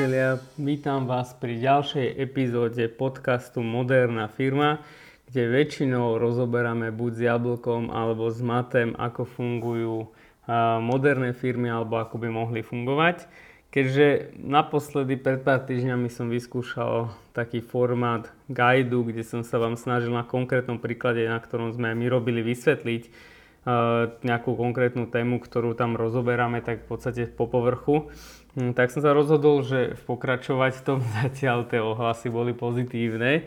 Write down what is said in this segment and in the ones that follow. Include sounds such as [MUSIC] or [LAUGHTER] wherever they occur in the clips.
priatelia, vítam vás pri ďalšej epizóde podcastu Moderná firma, kde väčšinou rozoberáme buď s jablkom alebo s matem, ako fungujú moderné firmy alebo ako by mohli fungovať. Keďže naposledy pred pár týždňami som vyskúšal taký formát guidu, kde som sa vám snažil na konkrétnom príklade, na ktorom sme my robili, vysvetliť nejakú konkrétnu tému, ktorú tam rozoberáme, tak v podstate po povrchu. Hm, tak som sa rozhodol, že pokračovať v tom [LAUGHS] zatiaľ tie ohlasy boli pozitívne.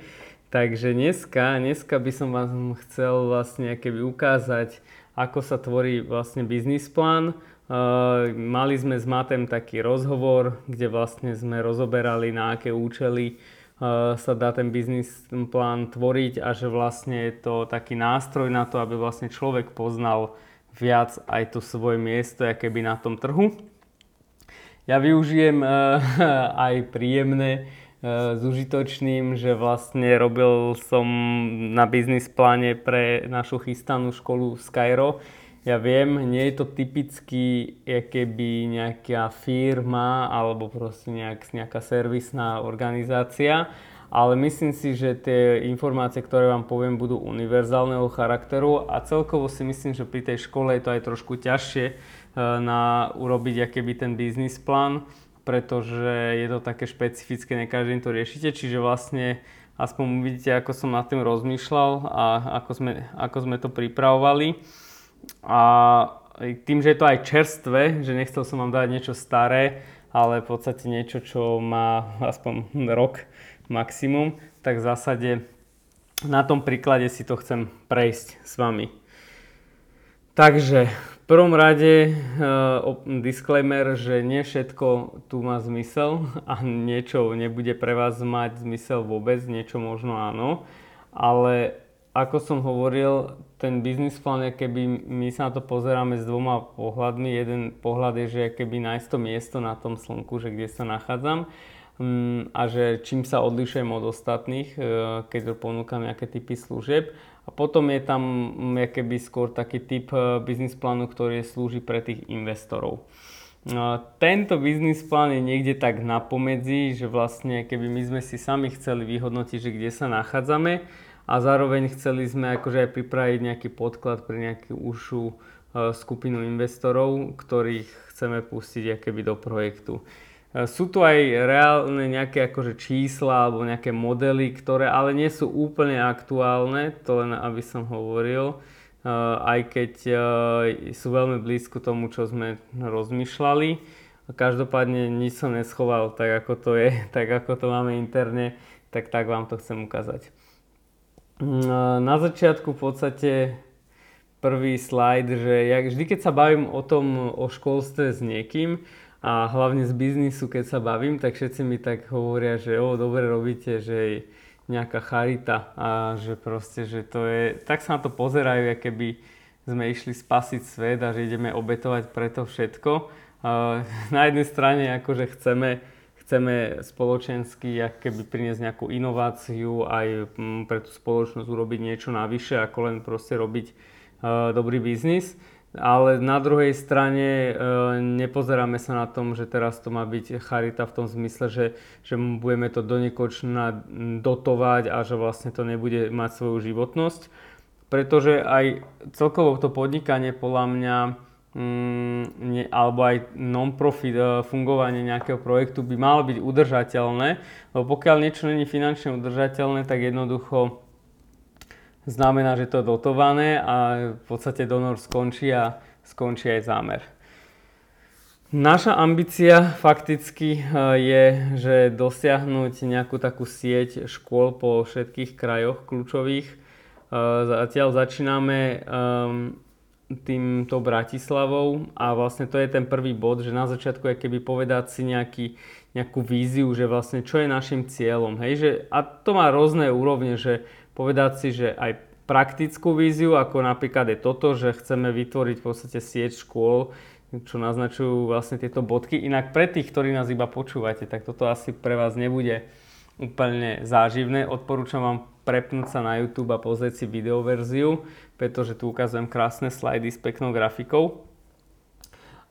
Takže dneska, dneska by som vám chcel vlastne keby ukázať, ako sa tvorí vlastne biznis plán. Uh, mali sme s Matem taký rozhovor, kde vlastne sme rozoberali na aké účely uh, sa dá ten biznis plán tvoriť a že vlastne je to taký nástroj na to, aby vlastne človek poznal viac aj to svoje miesto, aké by na tom trhu. Ja využijem uh, [LAUGHS] aj príjemné uh, s užitočným, že vlastne robil som na biznis pláne pre našu chystanú školu Skyro. Ja viem, nie je to typicky keby nejaká firma alebo proste nejak, nejaká servisná organizácia, ale myslím si, že tie informácie, ktoré vám poviem, budú univerzálneho charakteru a celkovo si myslím, že pri tej škole je to aj trošku ťažšie, Eh, na urobiť akýby ten biznis plán, pretože je to také špecifické, ne každým to riešite, čiže vlastne aspoň uvidíte, ako som nad tým rozmýšľal a ako sme, ako sme to pripravovali. A tým, že je to aj čerstvé, že nechcel som vám dať niečo staré, ale v podstate niečo, čo má aspoň rok maximum, tak v zásade na tom príklade si to chcem prejsť s vami. Takže v prvom rade uh, disclaimer, že nie všetko tu má zmysel [LAUGHS] a niečo nebude pre vás mať zmysel vôbec, niečo možno áno, ale ako som hovoril, ten biznis plán keby my sa na to pozeráme s dvoma pohľadmi. Jeden pohľad je, že keby nájsť to miesto na tom slnku, že kde sa nachádzam a že čím sa odlišujem od ostatných, uh, keď ponúkam nejaké typy služieb. A potom je tam mm, keby skôr taký typ e, biznis plánu, ktorý slúži pre tých investorov. No, tento biznis plán je niekde tak na pomedzi, že vlastne keby my sme si sami chceli vyhodnotiť, že kde sa nachádzame a zároveň chceli sme akože aj pripraviť nejaký podklad pre nejakú užšiu e, skupinu investorov, ktorých chceme pustiť keby do projektu. E, sú tu aj reálne nejaké akože čísla alebo nejaké modely, ktoré ale nie sú úplne aktuálne, to len aby som hovoril, e, aj keď e, sú veľmi blízko tomu, čo sme rozmýšľali. Každopádne nič som neschoval tak, ako to je, [LAUGHS] tak ako to máme interne, tak tak vám to chcem ukázať. Na začiatku v podstate prvý slajd, že jak vždy, keď sa bavím o tom, o školstve s niekým, a hlavne z biznisu, keď sa bavím, tak všetci mi tak hovoria, že o, dobre robíte, že nejaká charita a že proste, že to je, tak sa na to pozerajú, keby sme išli spasiť svet a že ideme obetovať preto všetko. [LAUGHS] Na jednej strane akože chceme, chceme spoločensky keby priniesť nejakú inováciu aj mm, pre tú spoločnosť urobiť niečo navyše, ako len proste robiť dobrý biznis ale na druhej strane e, nepozeráme sa na tom, že teraz to má byť charita v tom zmysle, že, že budeme to do nekočna dotovať a že vlastne to nebude mať svoju životnosť. Pretože aj celkovo to podnikanie podľa mňa mm, ne, alebo aj non-profit e, fungovanie nejakého projektu by malo byť udržateľné, lebo pokiaľ niečo není finančne udržateľné, tak jednoducho znamená, že to je dotované a v podstate donor skončí a skončí aj zámer. Naša ambícia fakticky eh, je, že dosiahnuť nejakú takú sieť škôl po všetkých krajoch kľúčových. Eh, zatiaľ začíname ehm, týmto Bratislavou a vlastne to je ten prvý bod, že na začiatku je keby povedať si nejaký, nejakú víziu, že vlastne čo je našim cieľom. Hej? Že, a to má rôzne úrovne, že povedať si, že aj praktickú víziu, ako napríklad je toto, že chceme vytvoriť v podstate sieť škôl, čo naznačujú vlastne tieto bodky. Inak pre tých, ktorí nás iba počúvate, tak toto asi pre vás nebude úplne záživné. Odporúčam vám prepnúť sa na YouTube a pozrieť si videoverziu, pretože tu ukazujem krásne slajdy s peknou grafikou.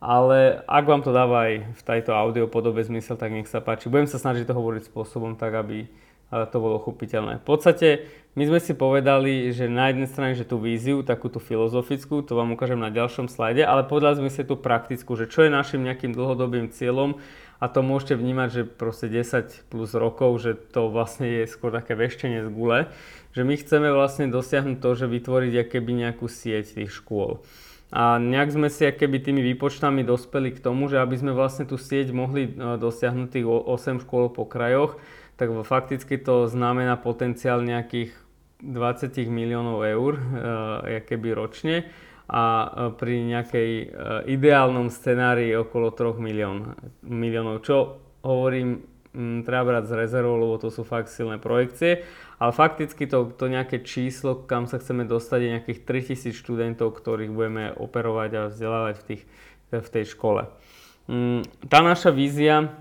ale ak vám to dáva aj v tejto audio podobe zmysel, tak nech sa páči. Budem sa snažiť to hovoriť spôsobom tak, aby to bolo chopiteľné. V podstate my sme si povedali, že na jednej strane, že tú víziu, takúto filozofickú, to vám ukážem na ďalšom slajde, ale povedali sme si tú praktickú, že čo je našim nejakým dlhodobým cieľom a to môžete vnímať, že proste 10 plus rokov, že to vlastne je skôr také veštenie z gule, že my chceme vlastne dosiahnuť to, že vytvoriť akéby nejakú sieť tých škôl. A nejak sme si keby tými výpočtami dospeli k tomu, že aby sme vlastne tú sieť mohli e, dosiahnuť tých 8 škôl po krajoch, tak fakticky to znamená potenciál nejakých 20 miliónov eur e, keby ročne a e, pri nejakej ideálnom scenári okolo 3 milión, miliónov, čo hovorím, treba brať z rezervou, lebo to sú fakt silné projekcie ale fakticky to, to nejaké číslo, kam sa chceme dostať, je nejakých 3000 študentov, ktorých budeme operovať a vzdelávať v, tých, v tej škole. Mm, tá naša vízia,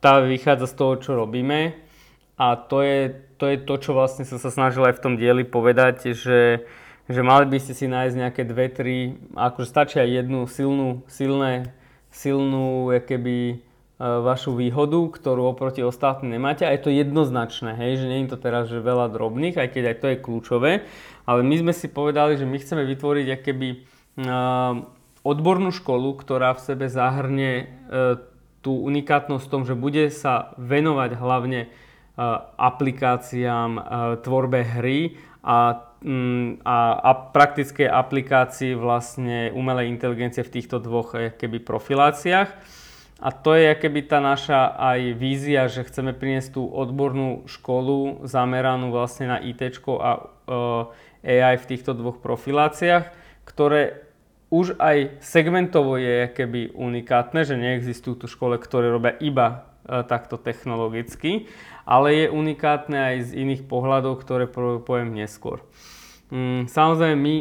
tá vychádza z toho, čo robíme. A to je to, je to čo vlastne som sa snažil aj v tom dieli povedať, že, že mali by ste si nájsť nejaké dve, tri, akože stačí jednu silnú, silné, silnú, keby E, vašu výhodu, ktorú oproti ostatným nemáte. A je to jednoznačné, hej, že nie je to teraz že veľa drobných, aj keď aj to je kľúčové, ale my sme si povedali, že my chceme vytvoriť akéby uh, odbornú školu, ktorá v sebe zahrne uh, tú unikátnosť v tom, že bude sa venovať hlavne uh, aplikáciám, uh, tvorbe hry a, um, a, a praktické aplikácii vlastne umelej inteligencie v týchto dvoch keby profiláciách. A to je keby tá naša aj vízia, že chceme priniesť tú odbornú školu zameranú vlastne na IT a e, AI v týchto dvoch profiláciách, ktoré už aj segmentovo je keby unikátne, že neexistujú tu škole, ktoré robia iba uh, takto technologicky, ale je unikátne aj z iných pohľadov, ktoré poviem neskôr. Um, samozrejme, my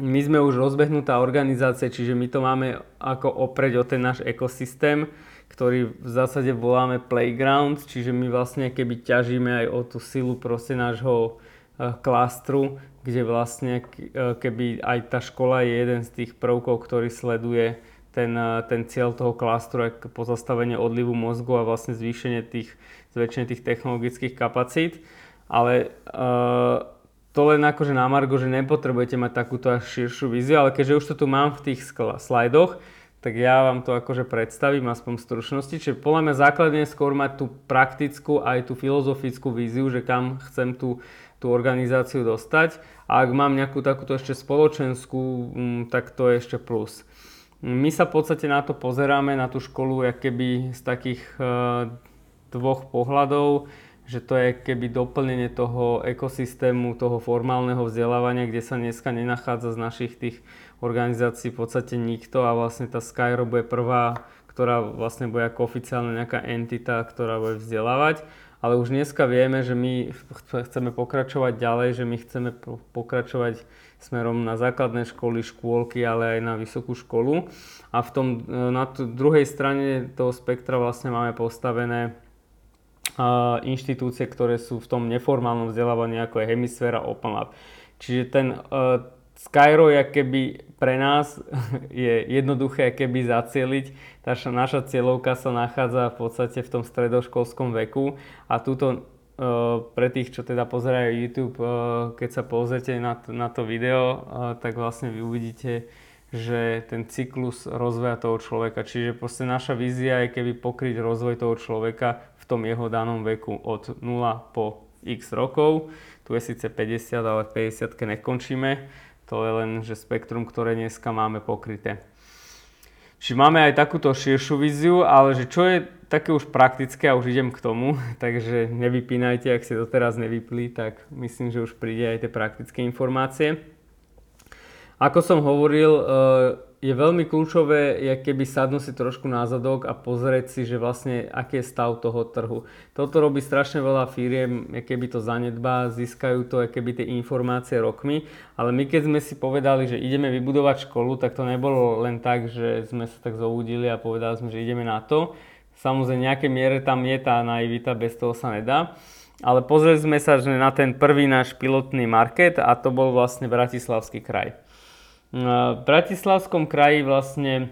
my sme už rozbehnutá organizácia, čiže my to máme ako opreť o ten náš ekosystém, ktorý v zásade voláme playground, čiže my vlastne keby ťažíme aj o tú silu proste nášho eh, klastru, kde vlastne eh, keby aj tá škola je jeden z tých prvkov, ktorý sleduje ten, eh, ten cieľ toho klastru, ako pozastavenie odlivu mozgu a vlastne zvýšenie tých, zväčšenie tých technologických kapacít. Ale uh, to len akože na Margo, že nepotrebujete mať takúto až širšiu víziu, ale keďže už to tu mám v tých slajdoch, tak ja vám to akože predstavím aspoň v stručnosti. Čiže podľa mňa základne skôr mať tú praktickú aj tú filozofickú víziu, že kam chcem tú, tú organizáciu dostať. A ak mám nejakú takúto ešte spoločenskú, mm, tak to je ešte plus. My sa v podstate na to pozeráme, na tú školu, keby z takých uh, dvoch pohľadov že to je keby doplnenie toho ekosystému, toho formálneho vzdelávania, kde sa dneska nenachádza z našich tých organizácií v podstate nikto a vlastne tá Skyro bude prvá, ktorá vlastne bude ako oficiálne nejaká entita, ktorá bude vzdelávať. Ale už dneska vieme, že my chceme pokračovať ďalej, že my chceme pokračovať smerom na základné školy, škôlky, ale aj na vysokú školu. A v tom, na druhej strane toho spektra vlastne máme postavené inštitúcie, ktoré sú v tom neformálnom vzdelávaní, ako je Hemisféra Open Lab. Čiže ten uh, Skyro je keby pre nás [LAUGHS] je jednoduché keby zacieliť. Tá naša cieľovka sa nachádza v podstate v tom stredoškolskom veku a túto uh, pre tých, čo teda pozerajú YouTube, uh, keď sa pozrite na, to, na to video, uh, tak vlastne vy uvidíte, že ten cyklus rozvoja toho človeka, čiže proste naša vízia je keby pokryť rozvoj toho človeka tom jeho danom veku od 0 po x rokov. Tu je síce 50, ale 50 nekončíme. To je len že spektrum, ktoré dneska máme pokryté. Čiže máme aj takúto širšiu víziu, ale že čo je také už praktické a už idem k tomu, [LAUGHS] takže nevypínajte, ak ste doteraz nevypli, tak myslím, že už príde aj tie praktické informácie. Ako som hovoril, je veľmi kľúčové, je keby sadnúť si trošku na zadok a pozrieť si, že vlastne aký je stav toho trhu. Toto robí strašne veľa firiem, keby to zanedbá, získajú to keby tie informácie rokmi, ale my keď sme si povedali, že ideme vybudovať školu, tak to nebolo len tak, že sme sa tak zobudili a povedali sme, že ideme na to. Samozrejme, nejaké miere tam je tá naivita, bez toho sa nedá. Ale pozreli sme sa že na ten prvý náš pilotný market a to bol vlastne Bratislavský kraj. V Bratislavskom kraji vlastne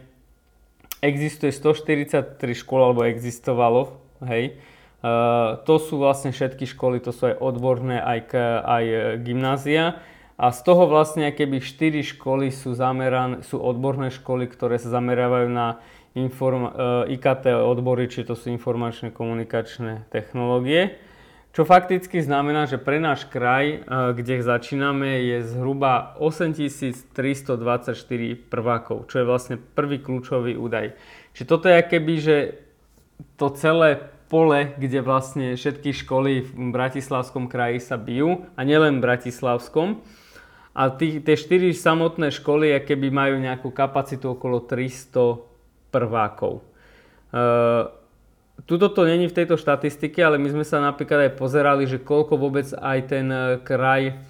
existuje 143 škôl, alebo existovalo, hej. Uh, to sú vlastne všetky školy, to sú aj odborné, aj, aj gymnázia. A z toho vlastne keby 4 školy sú, zamerané, sú odborné školy, ktoré sa zamerávajú na inform, uh, IKT odbory, či to sú informačné komunikačné technológie. Čo fakticky znamená, že pre náš kraj, uh, kde začíname, je zhruba 8324 prvákov, čo je vlastne prvý kľúčový údaj. Čiže toto je keby, že to celé pole, kde vlastne všetky školy v Bratislavskom kraji sa bijú a nielen v Bratislavskom. A tí, tie štyri samotné školy keby majú nejakú kapacitu okolo 300 prvákov. Uh, Tuto to není v tejto štatistike, ale my sme sa napríklad aj pozerali, že koľko vôbec aj ten e, kraj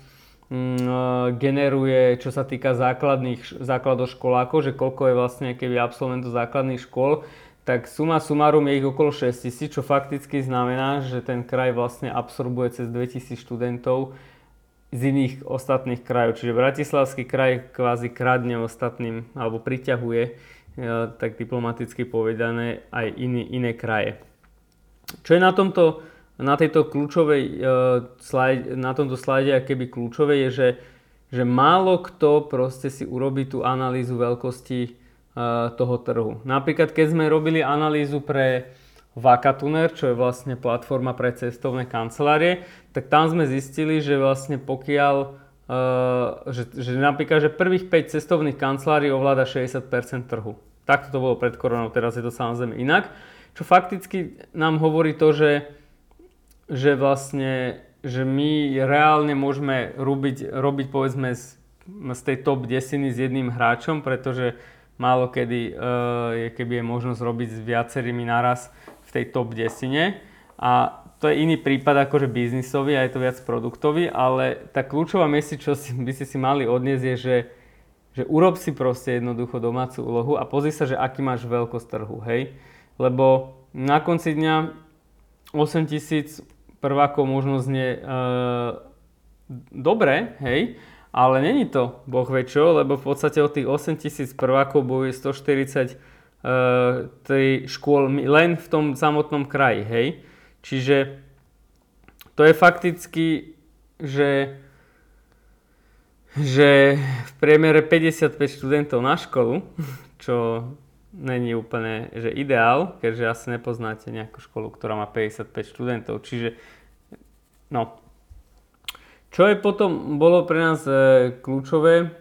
mm, generuje, čo sa týka základných základoškolákov, že koľko je vlastne keby absolventov základných škôl tak suma sumarum je ich okolo 6 tisíc, čo fakticky znamená, že ten kraj vlastne absorbuje cez 2000 študentov z iných ostatných krajov. Čiže Bratislavský kraj kvázi kradne ostatným, alebo priťahuje, e, tak diplomaticky povedané, aj iný, iné kraje. Čo je na tomto, na tejto kľúčovej e, na tomto slajde keby kľúčové je, že, že málo kto proste si urobí tú analýzu veľkosti toho trhu. Napríklad, keď sme robili analýzu pre Vakatuner, čo je vlastne platforma pre cestovné kancelárie, tak tam sme zistili, že vlastne pokiaľ, uh, že, že napríklad, že prvých 5 cestovných kancelárií ovláda 60% trhu. Takto to bolo pred koronou, teraz je to samozrejme inak. Čo fakticky nám hovorí to, že, že vlastne, že my reálne môžeme robiť, robiť povedzme z, z tej top desiny s jedným hráčom, pretože málo kedy uh, je, keby je možnosť robiť s viacerými naraz v tej top desine. A to je iný prípad akože biznisový a je to viac produktový, ale tá kľúčová mesi, čo si, by ste si mali odniesť je, že, že urob si proste jednoducho domácu úlohu a pozri sa, že aký máš veľkosť trhu, hej. Lebo na konci dňa 8000 prvákov možno znie uh, dobre, hej, ale není to boh vie čo, lebo v podstate od tých 8000 prvákov bojuje 140 uh, škôl len v tom samotnom kraji, hej. Čiže to je fakticky, že, že v priemere 55 študentov na školu, čo není úplne že ideál, keďže asi nepoznáte nejakú školu, ktorá má 55 študentov. Čiže no, čo je potom bolo pre nás e, kľúčové,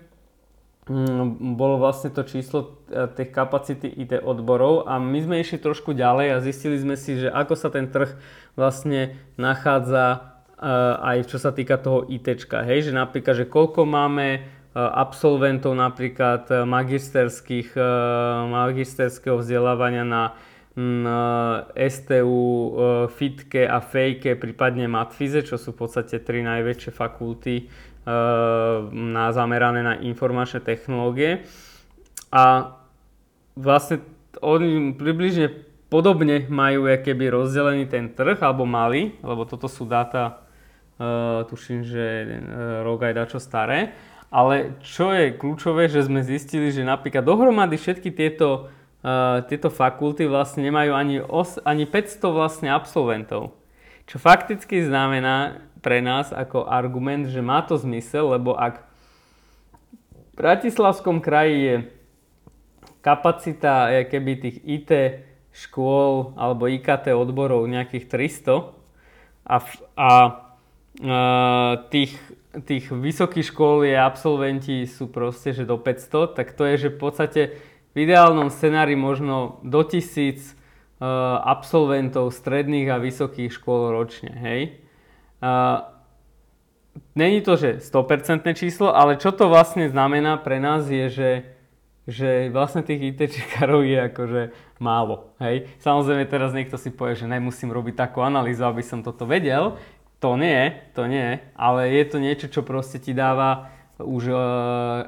mm, bolo vlastne to číslo e, tých kapacity IT odborov a my sme išli trošku ďalej a zistili sme si, že ako sa ten trh vlastne nachádza aj čo sa týka toho IT. Hej, že napríklad, že koľko máme absolventov napríklad magisterských, magisterského vzdelávania na Eh, STU, eh, FITKE a FEJKE, prípadne MATFIZE, čo sú v podstate tri najväčšie fakulty eh, na, zamerané na informačné technológie. A vlastne oni približne podobne majú keby rozdelený ten trh, alebo mali, lebo toto sú dáta, uh, tuším, že uh, rok aj dačo staré. Ale čo je kľúčové, že sme zistili, že napríklad dohromady všetky tieto uh, tieto fakulty vlastne nemajú ani, os, ani 500 vlastne absolventov. Čo fakticky znamená pre nás ako argument, že má to zmysel, lebo ak v Bratislavskom kraji je kapacita keby tých IT škôl alebo IKT odborov nejakých 300 a, a tých, tých vysokých škôl je absolventi sú proste že do 500, tak to je, že v podstate v ideálnom scenári možno do tisíc uh, absolventov stredných a vysokých škôl ročne, hej. Není to, že 100% číslo, ale čo to vlastne znamená pre nás je, že, že vlastne tých IT čekárov je akože málo. Hej? Samozrejme teraz niekto si povie, že nemusím robiť takú analýzu, aby som toto vedel. To nie, to nie, ale je to niečo, čo proste ti dáva už uh,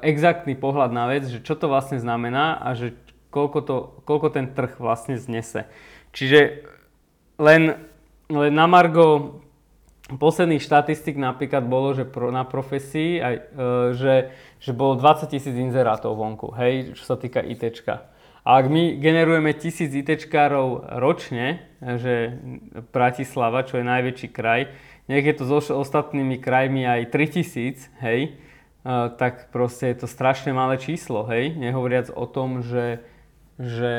exaktný pohľad na vec, že čo to vlastne znamená a že koľko, to, koľko ten trh vlastne znese. Čiže len, len na Margo posledných štatistik napríklad bolo, že pro, na profesii, aj, e, že, že bolo 20 tisíc inzerátov vonku, hej, čo sa týka ITčka. A ak my generujeme tisíc ITčkárov ročne, že Bratislava, čo je najväčší kraj, nech je to so ostatnými krajmi aj 3000, hej, tak proste je to strašne malé číslo, hej, nehovoriac o tom, že, že,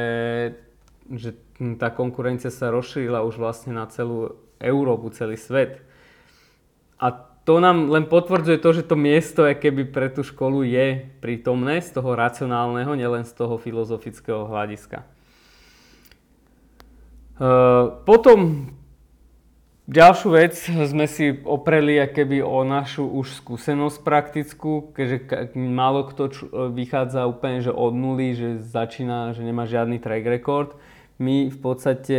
že tá konkurencia sa rozšírila už vlastne na celú Európu, celý svet. A to nám len potvrdzuje to, že to miesto keby pre tú školu je prítomné z toho racionálneho, nielen z toho filozofického hľadiska. Uh, potom Ďalšiu vec sme si opreli keby o našu už skúsenosť praktickú, keďže málo kto vychádza úplne že od nuly, že začína, že nemá žiadny track record. My v podstate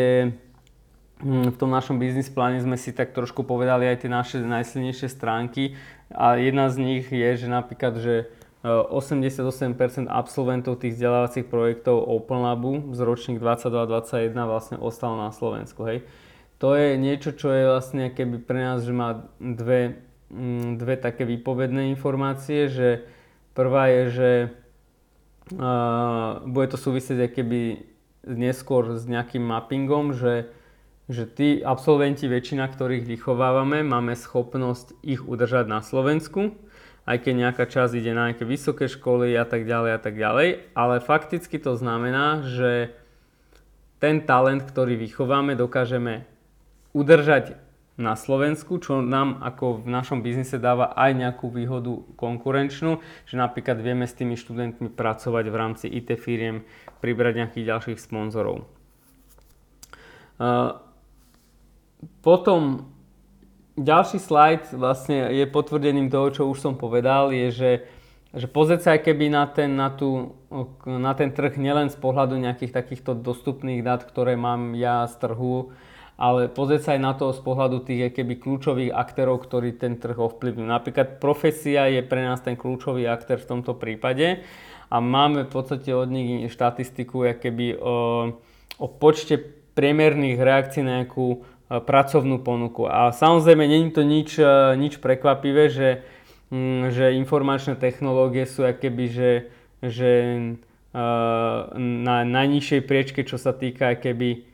hm, v tom našom biznis pláne sme si tak trošku povedali aj tie naše najsilnejšie stránky a jedna z nich je, že napríklad, že 88% e, absolventov tých vzdelávacích projektov Open Labu z ročník 22-21 vlastne ostalo na Slovensku. Hej to je niečo, čo je vlastne keby pre nás, že má dve, mm, dve také výpovedné informácie, že prvá je, že uh, bude to súvisieť keby neskôr s nejakým mappingom, že, že tí absolventi, väčšina ktorých vychovávame, máme schopnosť ich udržať na Slovensku, aj keď nejaká časť ide na nejaké vysoké školy a tak ďalej a tak ďalej, ale fakticky to znamená, že ten talent, ktorý vychováme, dokážeme udržať na Slovensku, čo nám ako v našom biznise dáva aj nejakú výhodu konkurenčnú, že napríklad vieme s tými študentmi pracovať v rámci IT firiem, pribrať nejakých ďalších sponzorov. Potom ďalší slajd vlastne je potvrdením toho, čo už som povedal, je, že, že pozrieť sa aj keby na ten, na, tú, na ten trh nielen z pohľadu nejakých takýchto dostupných dát, ktoré mám ja z trhu, ale pozrieť sa aj na to z pohľadu tých keby kľúčových aktérov, ktorí ten trh ovplyvňujú. Napríklad profesia je pre nás ten kľúčový aktér v tomto prípade a máme v podstate od nich štatistiku keby o, o počte priemerných reakcií na nejakú e, pracovnú ponuku. A samozrejme, není to nič, e, nič prekvapivé, že, mm, že informačné technológie sú keby, že, že e, na najnižšej priečke, čo sa týka keby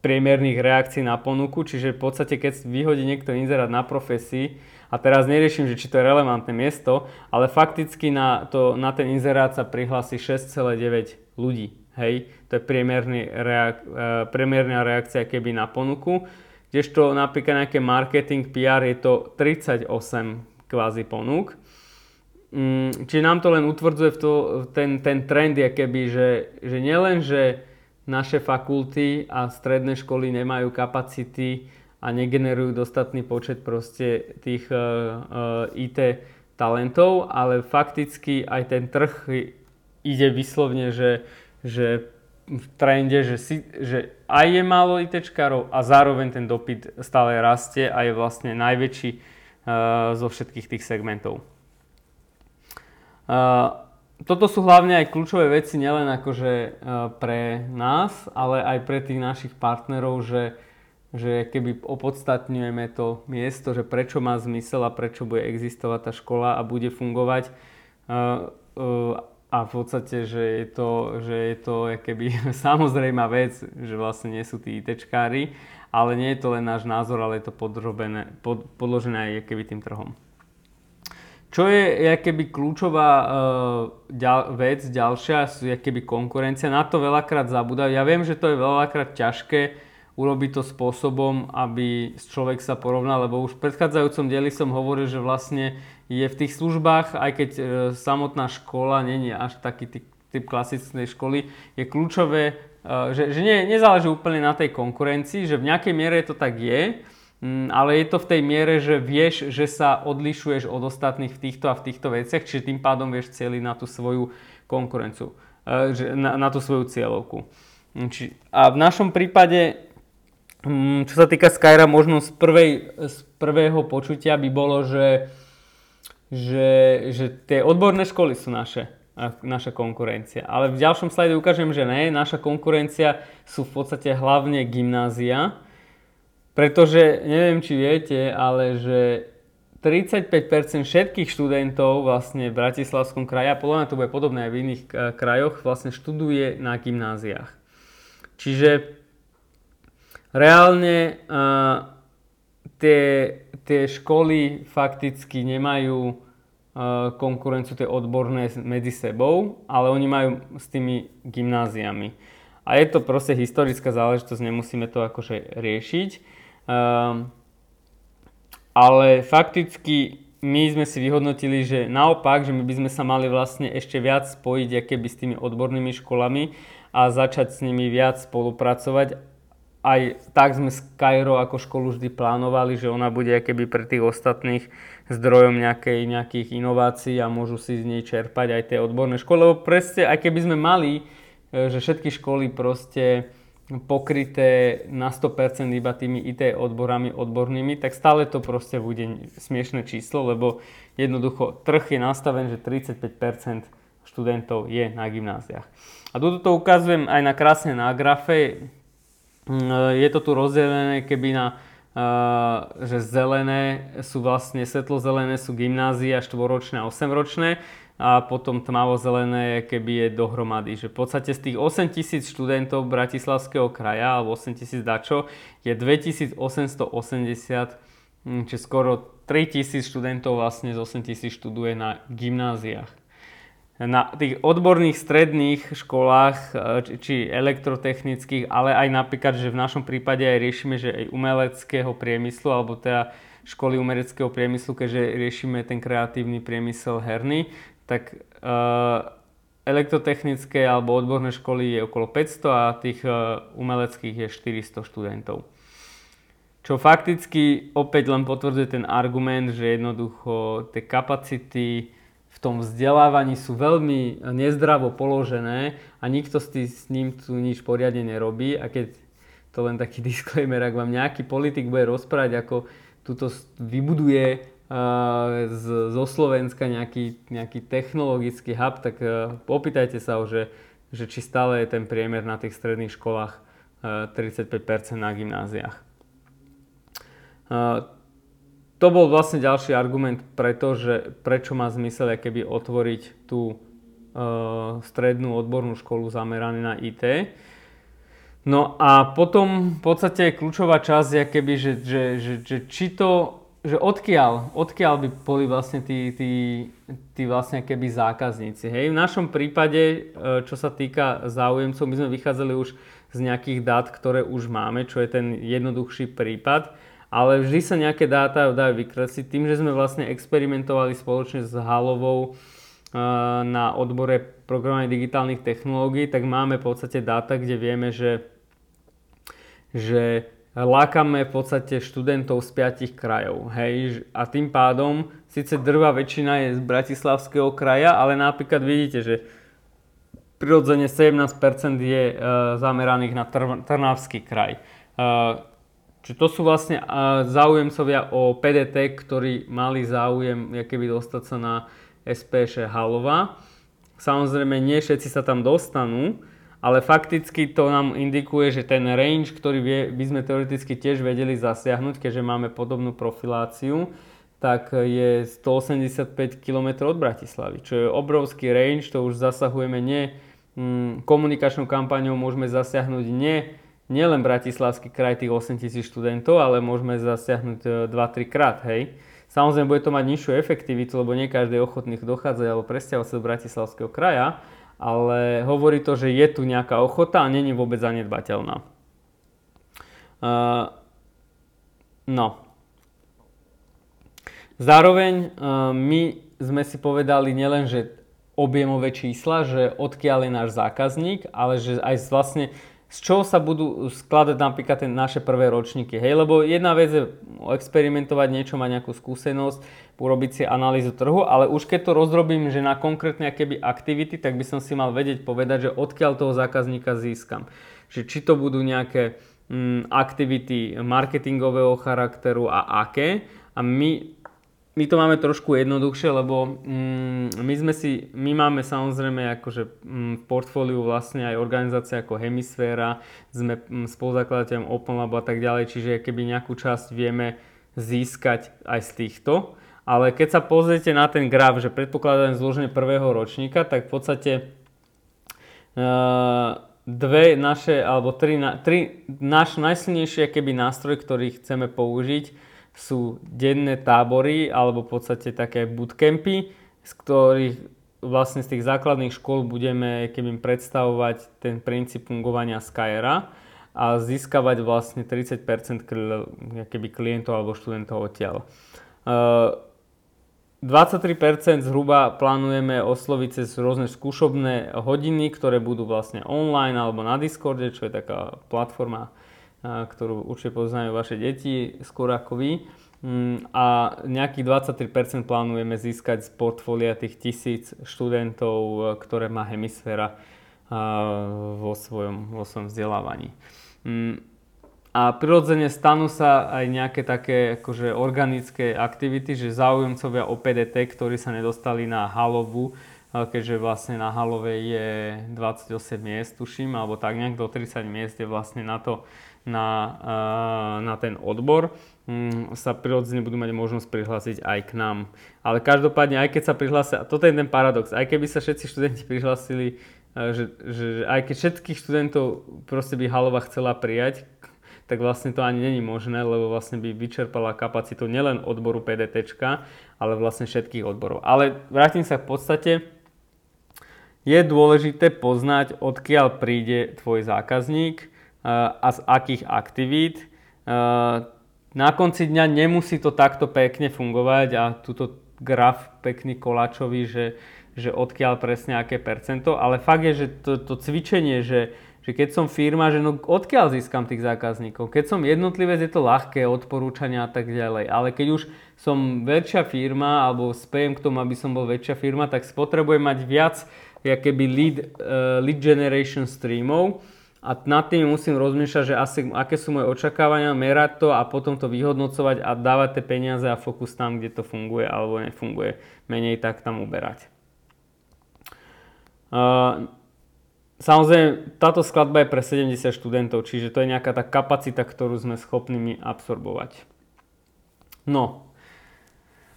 priemerných reakcií na ponuku, čiže v podstate keď vyhodí niekto inzerát na profesii, a teraz neriešim, že či to je relevantné miesto, ale fakticky na, to, na ten inzerát sa prihlási 6,9 ľudí. Hej, to je priemerný reak, e, priemerná reakcia keby na ponuku, kdežto napríklad nejaké marketing PR je to 38 kvázi ponúk. Mm, čiže nám to len utvrdzuje v to, ten, ten trend je keby, že, že nielen, že naše fakulty a stredné školy nemajú kapacity a negenerujú dostatný počet proste tých uh, uh, IT talentov, ale fakticky aj ten trh ide vyslovne, že, že v trende, že, si, že aj je málo ITčkárov a zároveň ten dopyt stále rastie a je vlastne najväčší uh, zo všetkých tých segmentov. Uh, toto sú hlavne aj kľúčové veci nielen akože e, pre nás, ale aj pre tých našich partnerov, že, že keby opodstatňujeme to miesto, že prečo má zmysel a prečo bude existovať tá škola a bude fungovať. E, e, a v podstate, že je to, že je to keby [LAUGHS] samozrejmá vec, že vlastne nie sú tí ITčkári, ale nie je to len náš názor, ale je to podrobené, pod, podložené aj keby tým trhom. Čo je keby kľúčová uh, ďal, vec ďalšia, sú keby konkurencia. Na to veľakrát zabúdajú. Ja viem, že to je veľakrát ťažké urobiť to spôsobom, aby človek sa porovnal, lebo už v predchádzajúcom dieli som hovoril, že vlastne je v tých službách, aj keď uh, samotná škola není až taký typ, typ klasickej školy, je kľúčové, uh, že, že nie, nezáleží úplne na tej konkurencii, že v nejakej miere to tak je, ale je to v tej miere, že vieš, že sa odlišuješ od ostatných v týchto a v týchto veciach, čiže tým pádom vieš cieliť na tú svoju konkurenciu, e, na, na tú svoju cieľovku. Mm, a v našom prípade, mm, čo sa týka Skyra, možno z, prvej, z prvého počutia by bolo, že, že, že tie odborné školy sú naše naša konkurencia. Ale v ďalšom slajde ukážem, že ne. Naša konkurencia sú v podstate hlavne gymnázia, Pretože neviem, či viete, ale že 35% všetkých študentov vlastne v Bratislavskom kraji, a podľa mňa to bude podobné aj v iných eh, krajoch, vlastne študuje na gymnáziách. Čiže reálne uh, tie, tie školy fakticky nemajú uh, konkurenciu tie odborné medzi sebou, ale oni majú s tými gymnáziami. A je to proste historická záležitosť, nemusíme to akože riešiť. Uh, ale fakticky my sme si vyhodnotili, že naopak, že my by sme sa mali vlastne ešte viac spojiť keby s tými odbornými školami a začať s nimi viac spolupracovať. Aj tak sme s Cairo ako školu vždy plánovali, že ona bude keby pre tých ostatných zdrojom nejakej, nejakých inovácií a môžu si z nej čerpať aj tie odborné školy. Lebo presne, aj keby sme mali, e, že všetky školy proste pokryté na 100% iba tými IT odborami odbornými, tak stále to proste bude smiešné číslo, lebo jednoducho trh je nastaven, že 35% študentov je na gymnáziách. A tu to ukazujem aj na krásne na grafe. Mm, je to tu rozdelené keby na že zelené sú vlastne, svetlozelené sú gymnázia štvoročné a 8-ročné a potom tmavo-zelené keby je dohromady. Že v podstate z tých 8 tisíc študentov Bratislavského kraja, alebo 8 tisíc dačo, je 2880, hm, či skoro 3000 študentov vlastne z 8 tisíc študuje na gymnáziách. Na tých odborných stredných školách, e, či elektrotechnických, ale aj napríklad, že v našom prípade aj riešime, že aj umeleckého priemyslu, alebo teda školy umeleckého priemyslu, keďže riešime ten kreatívny priemysel herný, tak uh, elektrotechnické alebo odborné školy je okolo 500 a tých uh, umeleckých je 400 študentov. Čo fakticky opäť len potvrdzuje ten argument, že jednoducho tie kapacity v tom vzdelávaní sú veľmi nezdravo položené a nikto s, ním tu nič poriadne nerobí a keď to len taký [LAUGHS] disclaimer, ak vám nejaký politik bude rozprávať, ako tuto vybuduje z, zo Slovenska nejaký, nejaký technologický hub, tak uh, opýtajte sa ho, že, že či stále je ten priemer na tých stredných školách uh, 35% na gymnáziách. Uh, to bol vlastne ďalší argument preto, že prečo má zmysel keby otvoriť tú strednú odbornú školu zameranú na IT. No a potom v podstate kľúčová časť je keby, že, že, že, že či to že odkiaľ, odkiaľ by boli vlastne tí, tí, tí vlastne keby zákazníci. Hej? V našom prípade, e, čo sa týka záujemcov, my sme vychádzali už z nejakých dát, ktoré už máme, čo je ten jednoduchší prípad, ale vždy sa nejaké dáta dajú vykresliť tým, že sme vlastne experimentovali spoločne s Halovou e, na odbore programovania digitálnych technológií, tak máme v podstate dáta, kde vieme, že, že lákame v podstate študentov z piatich krajov. Hej? A tým pádom, síce drvá väčšina je z Bratislavského kraja, ale napríklad vidíte, že prirodzene 17% je uh, zameraných na Tr- Trnavský kraj. Uh, Čiže to sú vlastne uh, záujemcovia o PDT, ktorí mali záujem keby dostať sa na SPŠ Halova. Samozrejme, nie všetci sa tam dostanú, ale fakticky to nám indikuje, že ten range, ktorý vie, by sme teoreticky tiež vedeli zasiahnuť, keďže máme podobnú profiláciu, tak je 185 km od Bratislavy, čo je obrovský range, to už zasahujeme nie mm, komunikačnou kampaňou, môžeme zasiahnuť nie, nielen Bratislavský kraj, tých 8 tisíc študentov, ale môžeme zasiahnuť 2-3 e, krát, hej. Samozrejme, bude to mať nižšiu efektivitu, lebo nie každý je ochotný dochádzať alebo presťahovať sa do Bratislavského kraja, ale hovorí to, že je tu nejaká ochota a není vôbec zanedbateľná. Uh, no. Zároveň uh, my sme si povedali nielen, že objemové čísla, že odkiaľ je náš zákazník, ale že aj vlastne z čoho sa budú skladať napríklad ten naše prvé ročníky. Hej, lebo jedna vec je experimentovať niečo, mať nejakú skúsenosť, urobiť si analýzu trhu, ale už keď to rozdrobím, že na konkrétne keby aktivity, tak by som si mal vedieť povedať, že odkiaľ toho zákazníka získam. Že či to budú nejaké mm, aktivity marketingového charakteru a aké. A my, my to máme trošku jednoduchšie, lebo mm, my sme si, my máme samozrejme akože mm, v portfóliu vlastne aj organizácia ako Hemisféra, sme mm, spoluzakladateľom Open Lab a tak ďalej, čiže keby nejakú časť vieme získať aj z týchto. Ale keď sa pozriete na ten graf, že predpokladáme zloženie prvého ročníka, tak v podstate uh, dve naše, alebo tri, tri náš najsilnejšie keby nástroj, ktorý chceme použiť, sú denné tábory alebo v podstate také bootcampy, z ktorých vlastne z tých základných škôl budeme keby predstavovať ten princíp fungovania Skyera a získavať vlastne 30% keby klientov alebo študentov odtiaľ. 23% zhruba plánujeme osloviť cez rôzne skúšobné hodiny, ktoré budú vlastne online alebo na Discorde, čo je taká platforma ktorú určite poznajú vaše deti skôr ako vy. Mm, a nejakých 23% plánujeme získať z portfólia tých tisíc študentov, e, ktoré má hemisféra vo svojom, vo svojom vzdelávaní. Mm, a prirodzene stanú sa aj nejaké také akože organické aktivity, že záujemcovia o PDT, ktorí sa nedostali na halovu, keďže vlastne na halove je 28 miest, tuším, alebo tak nejak do 30 miest je vlastne na to, na, na ten odbor, mm, sa prirodzene budú mať možnosť prihlásiť aj k nám. Ale každopádne, aj keď sa prihlásia, a toto je ten paradox, aj keby sa všetci študenti prihlásili, že, že aj keď všetkých študentov proste by Halova chcela prijať, tak vlastne to ani není možné, lebo vlastne by vyčerpala kapacitu nielen odboru PDT, ale vlastne všetkých odborov. Ale vrátim sa v podstate, je dôležité poznať, odkiaľ príde tvoj zákazník, a z akých aktivít. Na konci dňa nemusí to takto pekne fungovať a túto graf pekný koláčový, že, že odkiaľ presne aké percento, ale fakt je, že to, to cvičenie, že, že keď som firma, že no odkiaľ získam tých zákazníkov. Keď som jednotlivec, je to ľahké, odporúčania a tak ďalej. Ale keď už som väčšia firma alebo spejem k tomu, aby som bol väčšia firma, tak potrebujem mať viac keby lead, uh, lead generation streamov, a nad tým musím rozmýšľať, že asi, aké sú moje očakávania, merať to a potom to vyhodnocovať a dávať tie peniaze a fokus tam, kde to funguje alebo nefunguje. Menej tak tam uberať. Uh, samozrejme, táto skladba je pre 70 študentov, čiže to je nejaká tá kapacita, ktorú sme schopní absorbovať. No.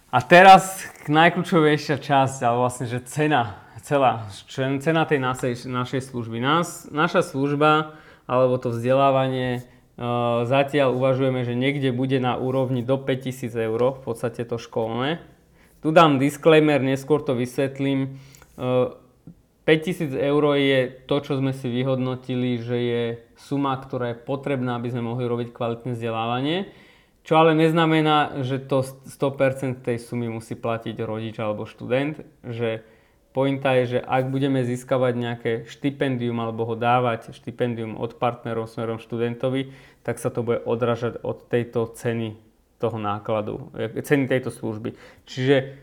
A teraz najkľúčovejšia časť, ale vlastne, že cena celá cena tej našej, našej služby. Nás, naša služba alebo to vzdelávanie uh, zatiaľ uvažujeme, že niekde bude na úrovni do 5000 eur, v podstate to školné. Tu dám disclaimer, neskôr to vysvetlím. Uh, 5000 eur je to, čo sme si vyhodnotili, že je suma, ktorá je potrebná, aby sme mohli robiť kvalitné vzdelávanie. Čo ale neznamená, že to 100% tej sumy musí platiť rodič alebo študent, že Pointa je, že ak budeme získavať nejaké štipendium alebo ho dávať štipendium od partnerov smerom študentovi, tak sa to bude odražať od tejto ceny toho nákladu, e, ceny tejto služby. Čiže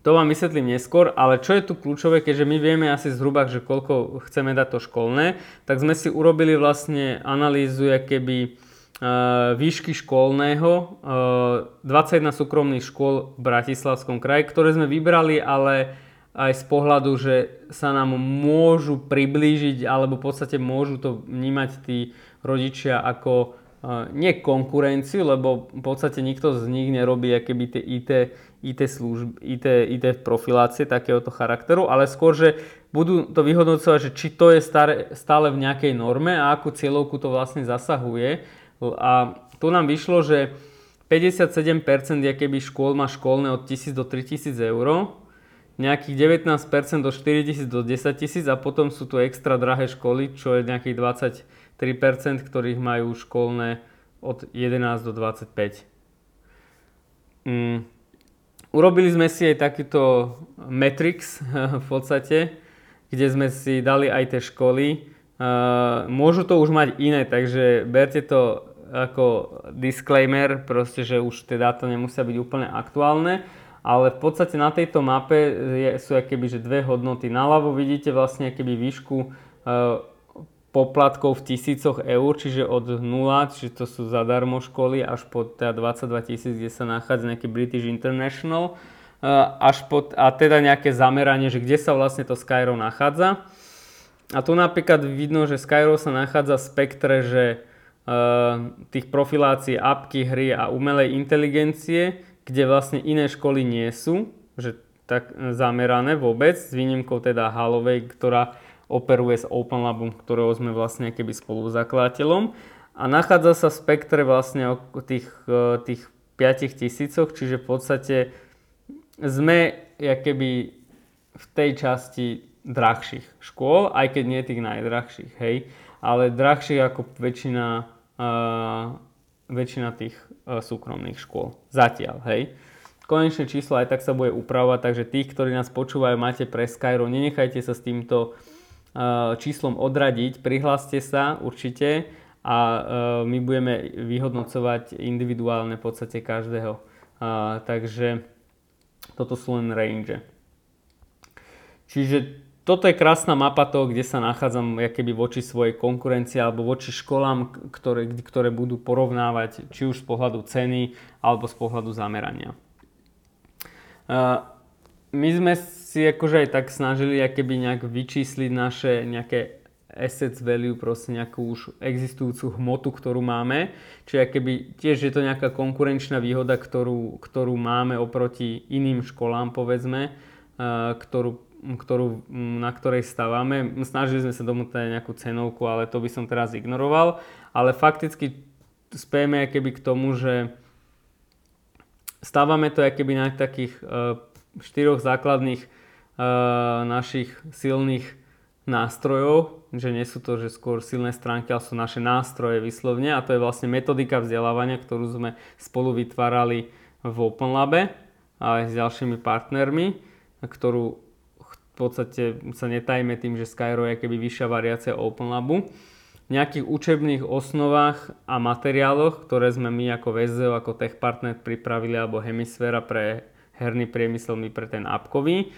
to vám vysvetlím neskôr, ale čo je tu kľúčové, keďže my vieme asi zhruba, že koľko chceme dať to školné, tak sme si urobili vlastne analýzu, keby Eh, výšky školného, 21 eh, súkromných škôl v Bratislavskom kraji, ktoré sme vybrali, ale aj z pohľadu, že sa nám môžu priblížiť, alebo v podstate môžu to vnímať tí rodičia ako eh, nie konkurenciu, lebo v podstate nikto z nich nerobí keby tie IT, IT, služby, IT, IT profilácie takéhoto charakteru, ale skôr, že budú to vyhodnocovať, že či to je stále v nejakej norme a akú cieľovku to vlastne zasahuje a tu nám vyšlo, že 57% keby škôl má školné od 1000 do 3000 eur, nejakých 19% do 4000 do 10 tisíc a potom sú tu extra drahé školy, čo je nejakých 23%, ktorých majú školné od 11 do 25. Mm. Urobili sme si aj takýto matrix [LAUGHS] v podstate, kde sme si dali aj tie školy. Môžu to už mať iné, takže berte to ako disclaimer, proste, že už tie dáta nemusia byť úplne aktuálne, ale v podstate na tejto mape je, sú akéby, že dve hodnoty. Naľavo vidíte vlastne akéby výšku uh, poplatkov v tisícoch eur, čiže od 0, čiže to sú zadarmo školy, až po teda 22 tisíc, kde sa nachádza nejaký British International, eh, až pod, a teda nejaké zameranie, že kde sa vlastne to Skyro nachádza. A tu napríklad vidno, že Skyro sa nachádza v spektre, že tých profilácií apky, hry a umelej inteligencie, kde vlastne iné školy nie sú, že tak zamerané vôbec, s výnimkou teda Halovej, ktorá operuje s OpenLabom, ktorého sme vlastne keby spoluzakladateľom. A nachádza sa v spektre vlastne o tých, e, tých 5 tisícoch, čiže v podstate sme keby v tej časti drahších škôl, aj keď nie tých najdrahších, hej, ale drahších ako väčšina, väčšina tých uh, súkromných škôl. Zatiaľ, hej. Konečné číslo aj tak sa bude upravovať, takže tých, ktorí nás počúvajú, máte pre Skyro, nenechajte sa s týmto Eh, číslom odradiť, prihláste sa určite a eh, my budeme vyhodnocovať individuálne v podstate každého. Takže toto sú len range. Čiže toto je krásna mapa toho, kde sa nachádzam keby voči svojej konkurencii alebo voči školám, ktoré, ktoré budú porovnávať či už z pohľadu ceny alebo z pohľadu zamerania. My sme si akože aj tak snažili keby nejak vyčísliť naše nejaké assets value, proste nejakú už existujúcu hmotu, ktorú máme. Čiže keby tiež je to nejaká konkurenčná výhoda, ktorú, ktorú máme oproti iným školám, povedzme, ktorú, ktorú, na ktorej stávame. Snažili sme sa domotať nejakú cenovku, ale to by som teraz ignoroval. Ale fakticky spejeme keby k tomu, že stávame to keby na takých e, štyroch základných Eh, našich silných nástrojov, že nie sú to že skôr silné stránky, ale sú naše nástroje vyslovne a to je vlastne metodika vzdelávania, ktorú sme spolu vytvárali v OpenLabe a aj s ďalšími partnermi, ktorú podstate sa netajme tým, že Skyro je keby vyššia variácia OpenLabu. V nejakých učebných osnovách a materiáloch, ktoré sme my ako VZO, ako Tech Partner pripravili, alebo Hemisféra pre herný priemysel, my pre ten appkový,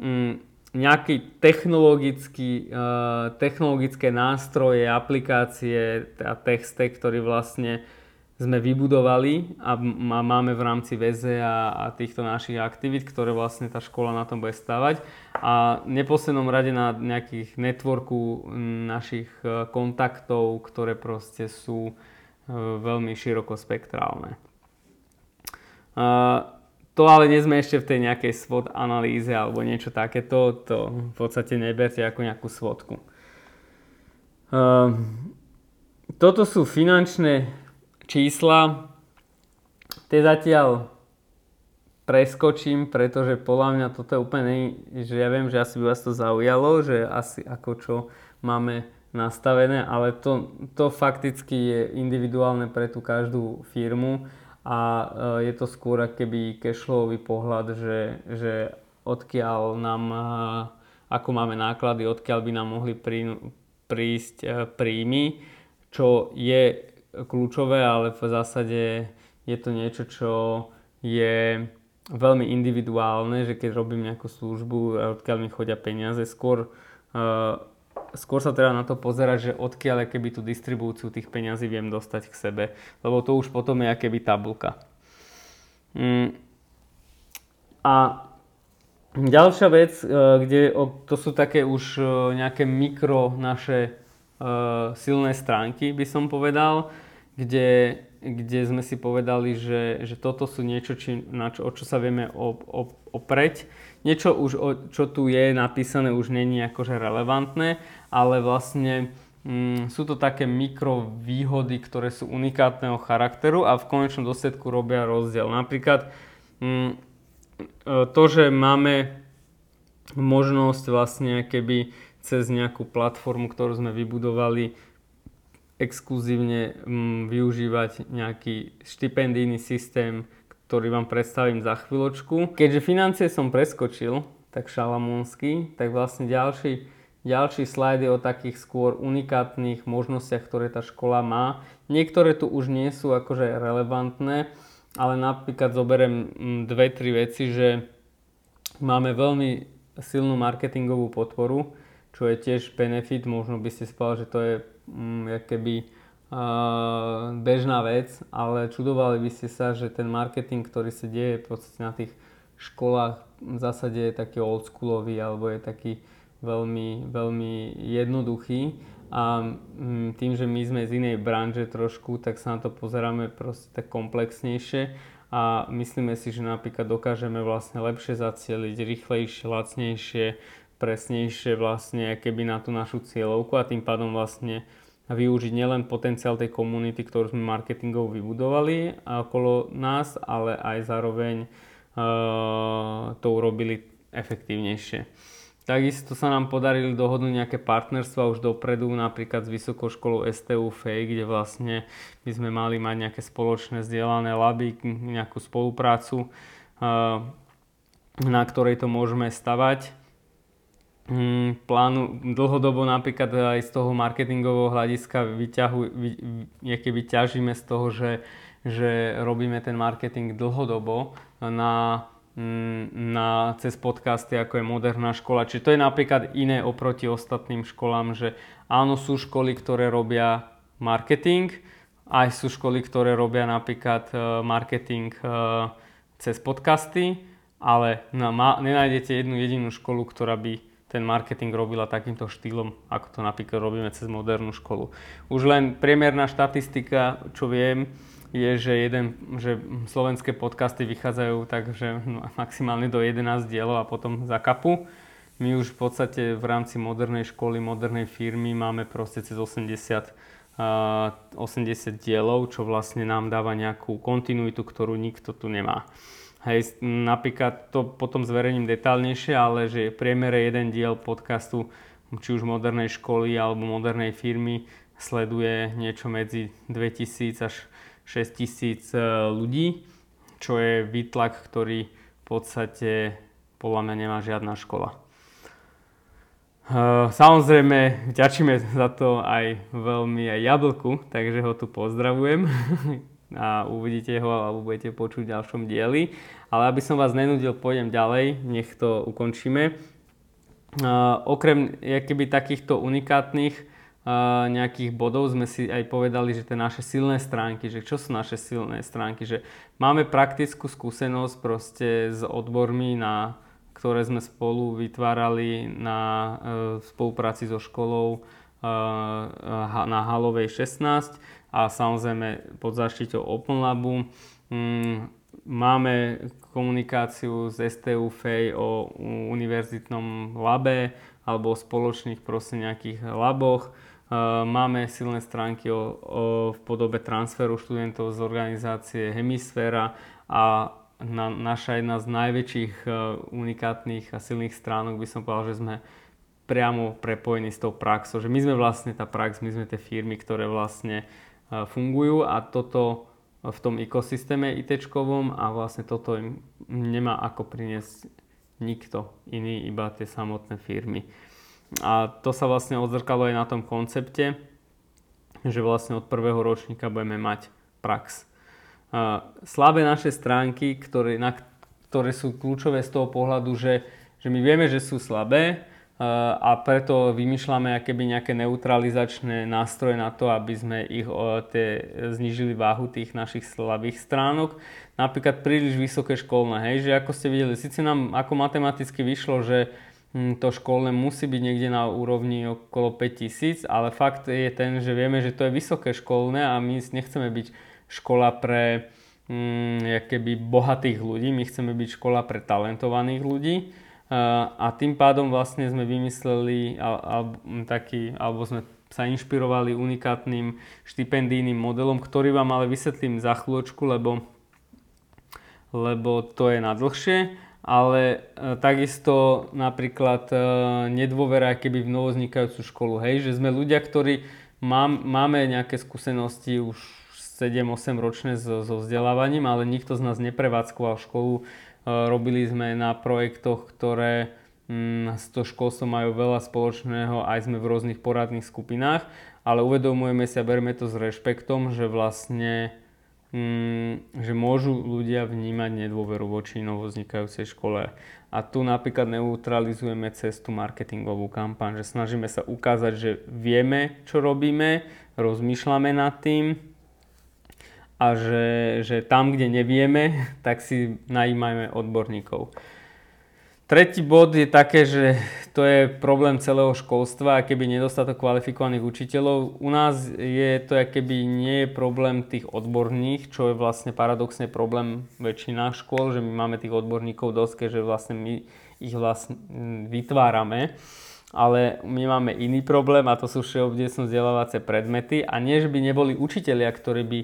Mm, nejaký technologický, uh, technologické nástroje, aplikácie a texte, ktorý vlastne sme vybudovali a máme v rámci VZ a, a týchto našich aktivít, ktoré vlastne tá škola na tom bude stavať. A v neposlednom rade na nejakých networku našich e, kontaktov, ktoré proste sú e, veľmi širokospektrálne. Uh, to ale nie sme ešte v tej nejakej SWOT analýze alebo niečo takéto, to v podstate neberte ako nejakú SWOTku. Toto sú finančné čísla, tie zatiaľ preskočím, pretože podľa mňa toto je úplne, že ja viem, že asi by vás to zaujalo, že asi ako čo máme nastavené, ale to, to fakticky je individuálne pre tú každú firmu a e, je to skôr keby cashflowový pohľad, že, že odkiaľ nám, e, ako máme náklady, odkiaľ by nám mohli prí, prísť e, príjmy, čo je kľúčové, ale v zásade je to niečo, čo je veľmi individuálne, že keď robím nejakú službu, odkiaľ mi chodia peniaze, skôr skôr sa teda na to pozerať, že odkiaľ keby tú distribúciu tých peňazí viem dostať k sebe, lebo to už potom je keby tabulka. Mm. A ďalšia vec, e, kde to sú také už e, nejaké mikro naše silné stránky, by som povedal, kde, kde sme si povedali, že, že toto sú niečo, či, na čo, o čo sa vieme opreť niečo už, čo tu je napísané, už není akože relevantné, ale vlastne mm, sú to také mikrovýhody, ktoré sú unikátneho charakteru a v konečnom dôsledku robia rozdiel. Napríklad mm, e, to, že máme možnosť vlastne keby cez nejakú platformu, ktorú sme vybudovali, exkluzívne mm, využívať nejaký štipendijný systém, ktorý vám predstavím za chvíľočku. Keďže financie som preskočil, tak šalamúnsky, tak vlastne ďalší, ďalší slajd je o takých skôr unikátnych možnostiach, ktoré tá škola má. Niektoré tu už nie sú akože relevantné, ale napríklad zoberiem mm, dve, tri veci, že máme veľmi silnú marketingovú podporu, čo je tiež benefit, možno by ste spali, že to je mm, keby bežná vec, ale čudovali by ste sa, že ten marketing, ktorý sa deje na tých školách v zásade je taký oldschoolový alebo je taký veľmi, veľmi jednoduchý. A mm, tým, že my sme z inej branže trošku, tak sa na to pozeráme proste tak komplexnejšie. A myslíme si, že napríklad dokážeme vlastne lepšie zacieliť, rýchlejšie, lacnejšie, presnejšie vlastne keby na tú našu cieľovku a tým pádom vlastne využiť nielen potenciál tej komunity, ktorú sme marketingov vybudovali okolo nás, ale aj zároveň uh, to urobili efektívnejšie. Takisto sa nám podarili dohodnúť nejaké partnerstva už dopredu, napríklad s Vysokou školou STU FEI, kde vlastne by sme mali mať nejaké spoločné zdieľané laby, nejakú spoluprácu, uh, na ktorej to môžeme stavať plánu dlhodobo napríklad aj z toho marketingového hľadiska vyťahu, vy, vy, ťažíme z toho, že, že robíme ten marketing dlhodobo na, mm, na, cez podcasty, ako je Moderná škola. Čiže to je napríklad iné oproti ostatným školám, že áno, sú školy, ktoré robia marketing, aj sú školy, ktoré robia napríklad e, marketing e, cez podcasty, ale na, nenájdete jednu jedinú školu, ktorá by ten marketing robila takýmto štýlom, ako to napríklad robíme cez modernú školu. Už len priemerná štatistika, čo viem, je, že, jeden, že slovenské podcasty vychádzajú tak, že no, maximálne do 11 dielov a potom za kapu. My už v podstate v rámci modernej školy, modernej firmy máme proste cez 80 80 dielov, čo vlastne nám dáva nejakú kontinuitu, ktorú nikto tu nemá. Hej, napríklad to potom zverejním detálnejšie, ale že v priemere jeden diel podcastu či už modernej školy alebo modernej firmy sleduje niečo medzi 2000 až 6000 e, ľudí, čo je výtlak, ktorý v podstate podľa mňa nemá žiadna škola. E, samozrejme, vďačíme za to aj veľmi aj Jablku, takže ho tu pozdravujem. [LAUGHS] a uvidíte ho alebo budete počuť v ďalšom dieli. Ale aby som vás nenudil, pôjdem ďalej, nech to ukončíme. Okrem keby takýchto unikátnych uh, nejakých bodov sme si aj povedali, že tie naše silné stránky, že čo sú naše silné stránky, že máme praktickú skúsenosť proste s odbormi, na, ktoré sme spolu vytvárali na uh, spolupráci so školou na Halovej 16 a samozrejme pod zaštitou Open Labu. Mm, máme komunikáciu s STU FEJ o univerzitnom labe alebo o spoločných proste nejakých laboch. Máme silné stránky o, o, v podobe transferu študentov z organizácie Hemisféra a na, naša jedna z najväčších unikátnych a silných stránok by som povedal, že sme priamo prepojení s tou praxou. Že my sme vlastne tá prax, my sme tie firmy, ktoré vlastne fungujú a toto v tom ekosystéme it a vlastne toto im nemá ako priniesť nikto iný, iba tie samotné firmy. A to sa vlastne odzrkalo aj na tom koncepte, že vlastne od prvého ročníka budeme mať prax. Slabé naše stránky, ktoré, na, ktoré sú kľúčové z toho pohľadu, že, že my vieme, že sú slabé, a preto vymýšľame akéby nejaké neutralizačné nástroje na to, aby sme ich tie, znižili váhu tých našich slabých stránok. Napríklad príliš vysoké školné, hej, že ako ste videli, síce nám ako matematicky vyšlo, že hm, to školné musí byť niekde na úrovni okolo 5000, ale fakt je ten, že vieme, že to je vysoké školné a my nechceme byť škola pre keby bohatých ľudí, my chceme byť škola pre talentovaných ľudí a tým pádom vlastne sme vymysleli al, taký, alebo sme sa inšpirovali unikátnym štipendijným modelom, ktorý vám ale vysvetlím za chvíľočku, lebo, lebo to je na dlhšie. Ale e, takisto napríklad e, nedôvera keby v novoznikajúcu školu. Hej, že sme ľudia, ktorí mám, máme nejaké skúsenosti už 7-8 ročné so, so vzdelávaním, ale nikto z nás neprevádzkoval školu robili sme na projektoch, ktoré mm, s to školstvom majú veľa spoločného, aj sme v rôznych poradných skupinách, ale uvedomujeme si a bereme to s rešpektom, že vlastne mm, že môžu ľudia vnímať nedôveru voči novoznikajúcej škole. A tu napríklad neutralizujeme cestu marketingovú kampaň, že snažíme sa ukázať, že vieme, čo robíme, rozmýšľame nad tým a že, že tam, kde nevieme, [LAUGHS] tak si najímajme odborníkov. Tretí bod je také, že to je problém celého školstva, keby nedostatok kvalifikovaných učiteľov. U nás je to, keby nie je problém tých odborných, čo je vlastne paradoxne problém väčšina škôl, že my máme tých odborníkov dosť, že vlastne my ich vlastne vytvárame. Ale my máme iný problém a to sú všeobecno vzdelávacie predmety a nie, že by neboli učitelia, ktorí by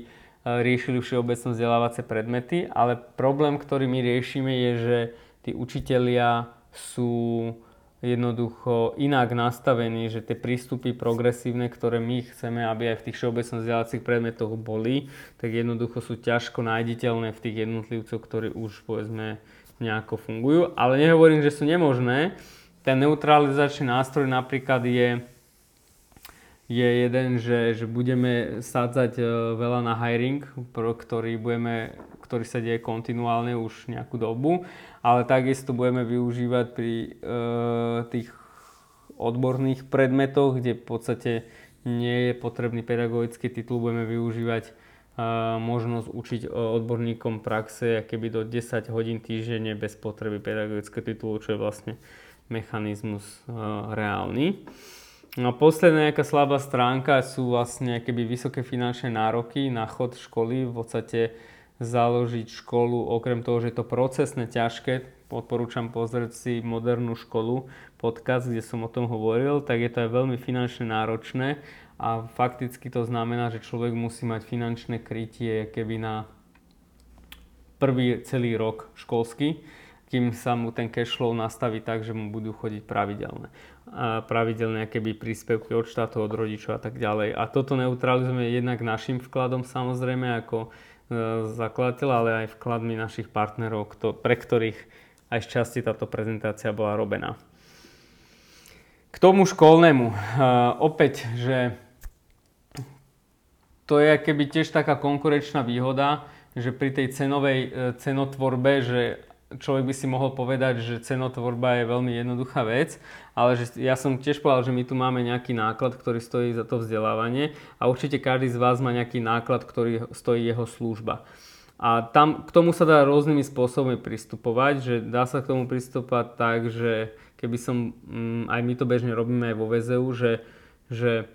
riešili všeobecno vzdelávacie predmety, ale problém, ktorý my riešime je, že tí učitelia sú jednoducho inak nastavení, že tie prístupy progresívne, ktoré my chceme, aby aj v tých všeobecných vzdelávacích predmetoch boli, tak jednoducho sú ťažko nájditeľné v tých jednotlivcoch, ktorí už povedzme nejako fungujú. Ale nehovorím, že sú nemožné. Ten neutralizačný nástroj napríklad je je jeden, že, že budeme sádzať e, veľa na hiring, ktorý, budeme, ktorý sa deje kontinuálne už nejakú dobu, ale takisto budeme využívať pri e, tých odborných predmetoch, kde v podstate nie je potrebný pedagogický titul, budeme využívať e, možnosť učiť odborníkom praxe keby do 10 hodín týždenne bez potreby pedagogického titulu, čo je vlastne mechanizmus e, reálny. No posledná nejaká slabá stránka sú vlastne keby vysoké finančné nároky na chod školy. V podstate založiť školu, okrem toho, že je to procesne ťažké, odporúčam pozrieť si modernú školu, podcast, kde som o tom hovoril, tak je to aj veľmi finančne náročné a fakticky to znamená, že človek musí mať finančné krytie keby na prvý celý rok školský kým sa mu ten cash flow nastaví tak, že mu budú chodiť pravidelné. A pravidelné keby príspevky od štátu, od rodičov a tak ďalej. A toto neutralizujeme jednak našim vkladom samozrejme ako e, zakladateľ, ale aj vkladmi našich partnerov, kto, pre ktorých aj z časti táto prezentácia bola robená. K tomu školnému. E, opäť, že to je keby tiež taká konkurenčná výhoda, že pri tej cenovej e, cenotvorbe, že človek by si mohol povedať, že cenotvorba je veľmi jednoduchá vec, ale že ja som tiež povedal, že my tu máme nejaký náklad, ktorý stojí za to vzdelávanie a určite každý z vás má nejaký náklad, ktorý stojí jeho služba. A tam k tomu sa dá rôznymi spôsobmi pristupovať, že dá sa k tomu pristupovať tak, že keby som, mm, aj my to bežne robíme aj vo VZU, že, že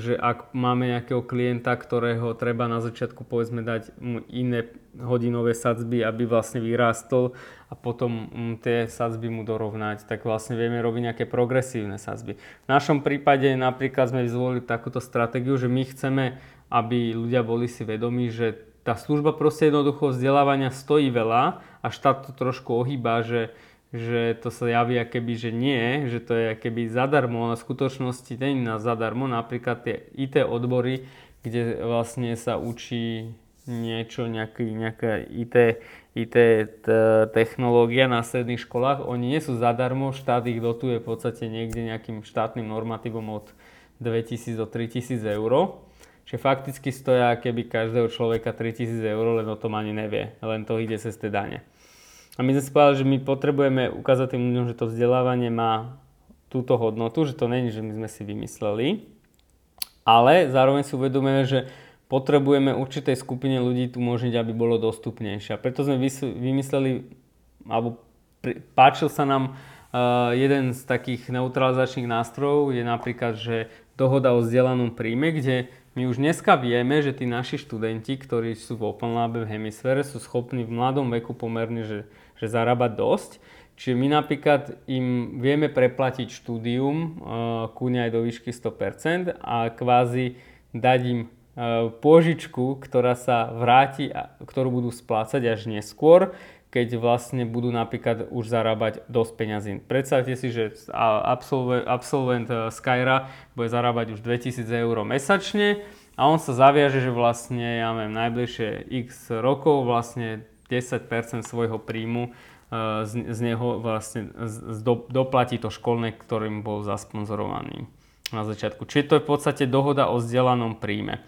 že ak máme nejakého klienta, ktorého treba na začiatku povedzme dať mu iné hodinové sadzby, aby vlastne vyrástol a potom mm, tie sadzby mu dorovnať, tak vlastne vieme robiť nejaké progresívne sadzby. V našom prípade napríklad sme zvolili takúto stratégiu, že my chceme, aby ľudia boli si vedomí, že tá služba proste jednoducho vzdelávania stojí veľa a štát to trošku ohýba, že že to sa javí keby, že nie, že to je keby zadarmo, ale v skutočnosti nie na zadarmo. Napríklad tie IT odbory, kde vlastne sa učí niečo, nejaký, nejaká IT, IT technológia na stredných školách, oni nie sú zadarmo, štát ich dotuje v podstate niekde nejakým štátnym normatívom od 2000 do 3000 eur. Čiže fakticky stoja keby každého človeka 3000 eur, len o tom ani nevie, len to ide cez tie dane. A my sme si povedali, že my potrebujeme ukázať tým ľuďom, že to vzdelávanie má túto hodnotu, že to není, že my sme si vymysleli, ale zároveň si uvedomujeme, že potrebujeme určitej skupine ľudí tu umožniť, aby bolo dostupnejšie. A preto sme vymysleli, alebo páčil sa nám uh, jeden z takých neutralizačných nástrojov, je napríklad, že dohoda o vzdelanom príjme, kde my už dneska vieme, že tí naši študenti, ktorí sú v Open Labe v hemisfére, sú schopní v mladom veku pomerne, že, že zarábať dosť. Čiže my napríklad im vieme preplatiť štúdium, uh, kúňa aj do výšky 100% a kvázi dať im uh, pôžičku, ktorá sa vráti, a, ktorú budú splácať až neskôr, keď vlastne budú napríklad už zarábať dosť peňazí. Predstavte si, že absolvent, absolvent eh, Skyra bude zarábať už 2000 eur mesačne a on sa zaviaže, že vlastne, ja neviem, najbližšie x rokov vlastne 10% svojho príjmu eh, z, z neho vlastne z, do, doplatí to školné, ktorým bol zasponzorovaný na začiatku. Čiže to je v podstate dohoda o vzdelanom príjme.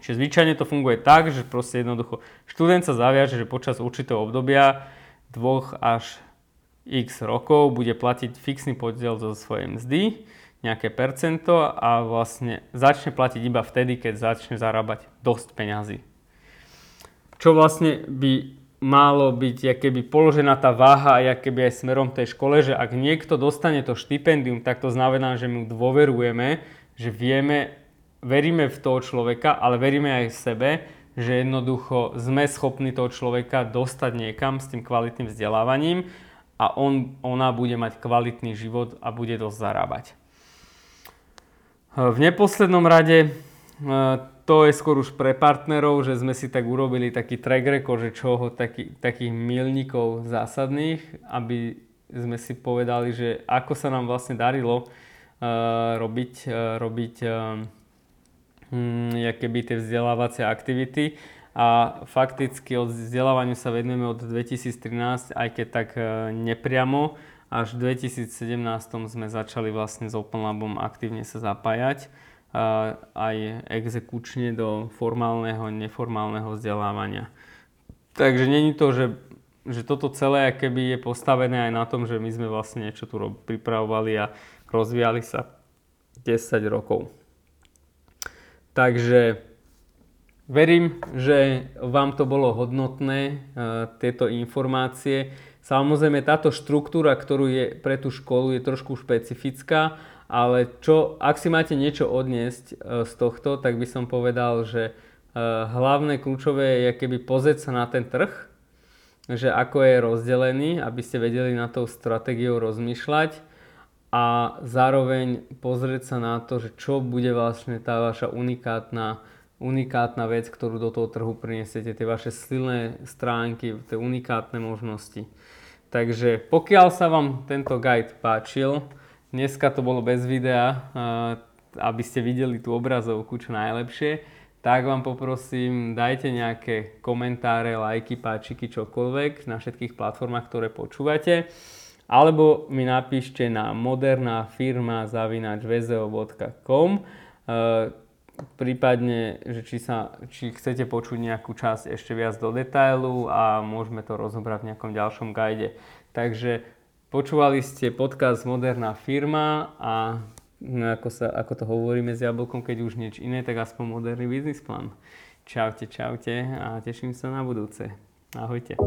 Čiže zvyčajne to funguje tak, že proste jednoducho študent sa zaviaže, že počas určitého obdobia dvoch až x rokov bude platiť fixný podiel zo svojej mzdy, nejaké percento a vlastne začne platiť iba vtedy, keď začne zarábať dosť peňazí. Čo vlastne by malo byť keby položená tá váha aj keby aj smerom tej škole, že ak niekto dostane to štipendium, tak to znamená, že mu dôverujeme, že vieme, veríme v toho človeka, ale veríme aj v sebe, že jednoducho sme schopní toho človeka dostať niekam s tým kvalitným vzdelávaním a on, ona bude mať kvalitný život a bude dosť zarábať. V neposlednom rade to je skôr už pre partnerov, že sme si tak urobili taký track record, že čoho taký, takých milníkov zásadných, aby sme si povedali, že ako sa nám vlastne darilo uh, robiť, uh, robiť uh, hm, keby tie vzdelávacie aktivity. A fakticky od vzdelávaniu sa venujeme od 2013, aj keď tak uh, nepriamo. Až v 2017 sme začali vlastne s Open Labom aktívne sa zapájať aj exekučne do formálneho, neformálneho vzdelávania. Takže není to, že, že toto celé keby je postavené aj na tom, že my sme vlastne niečo tu pripravovali a rozvíjali sa 10 rokov. Takže verím, že vám to bolo hodnotné, tieto informácie. Samozrejme, táto štruktúra, ktorú je pre tú školu, je trošku špecifická, ale čo, ak si máte niečo odniesť e, z tohto, tak by som povedal, že e, hlavné kľúčové je keby pozrieť sa na ten trh, že ako je rozdelený, aby ste vedeli na tou stratégiou rozmýšľať a zároveň pozrieť sa na to, že čo bude vlastne tá vaša unikátna, unikátna vec, ktorú do toho trhu prinesiete, tie vaše silné stránky, tie unikátne možnosti. Takže pokiaľ sa vám tento guide páčil, Dneska to bolo bez videa, aby ste videli tú obrazovku čo najlepšie. Tak vám poprosím, dajte nejaké komentáre, lajky, páčiky, čokoľvek na všetkých platformách, ktoré počúvate. Alebo mi napíšte na moderná firma zavinačvezeo.com prípadne, že či, sa, či chcete počuť nejakú časť ešte viac do detailu a môžeme to rozobrať v nejakom ďalšom guide. Takže Počúvali ste podcast Moderná firma a no, ako, sa, ako to hovoríme s jablkom, keď už nič iné, tak aspoň moderný biznis plán. Čaute, čaute a teším sa na budúce. Ahojte.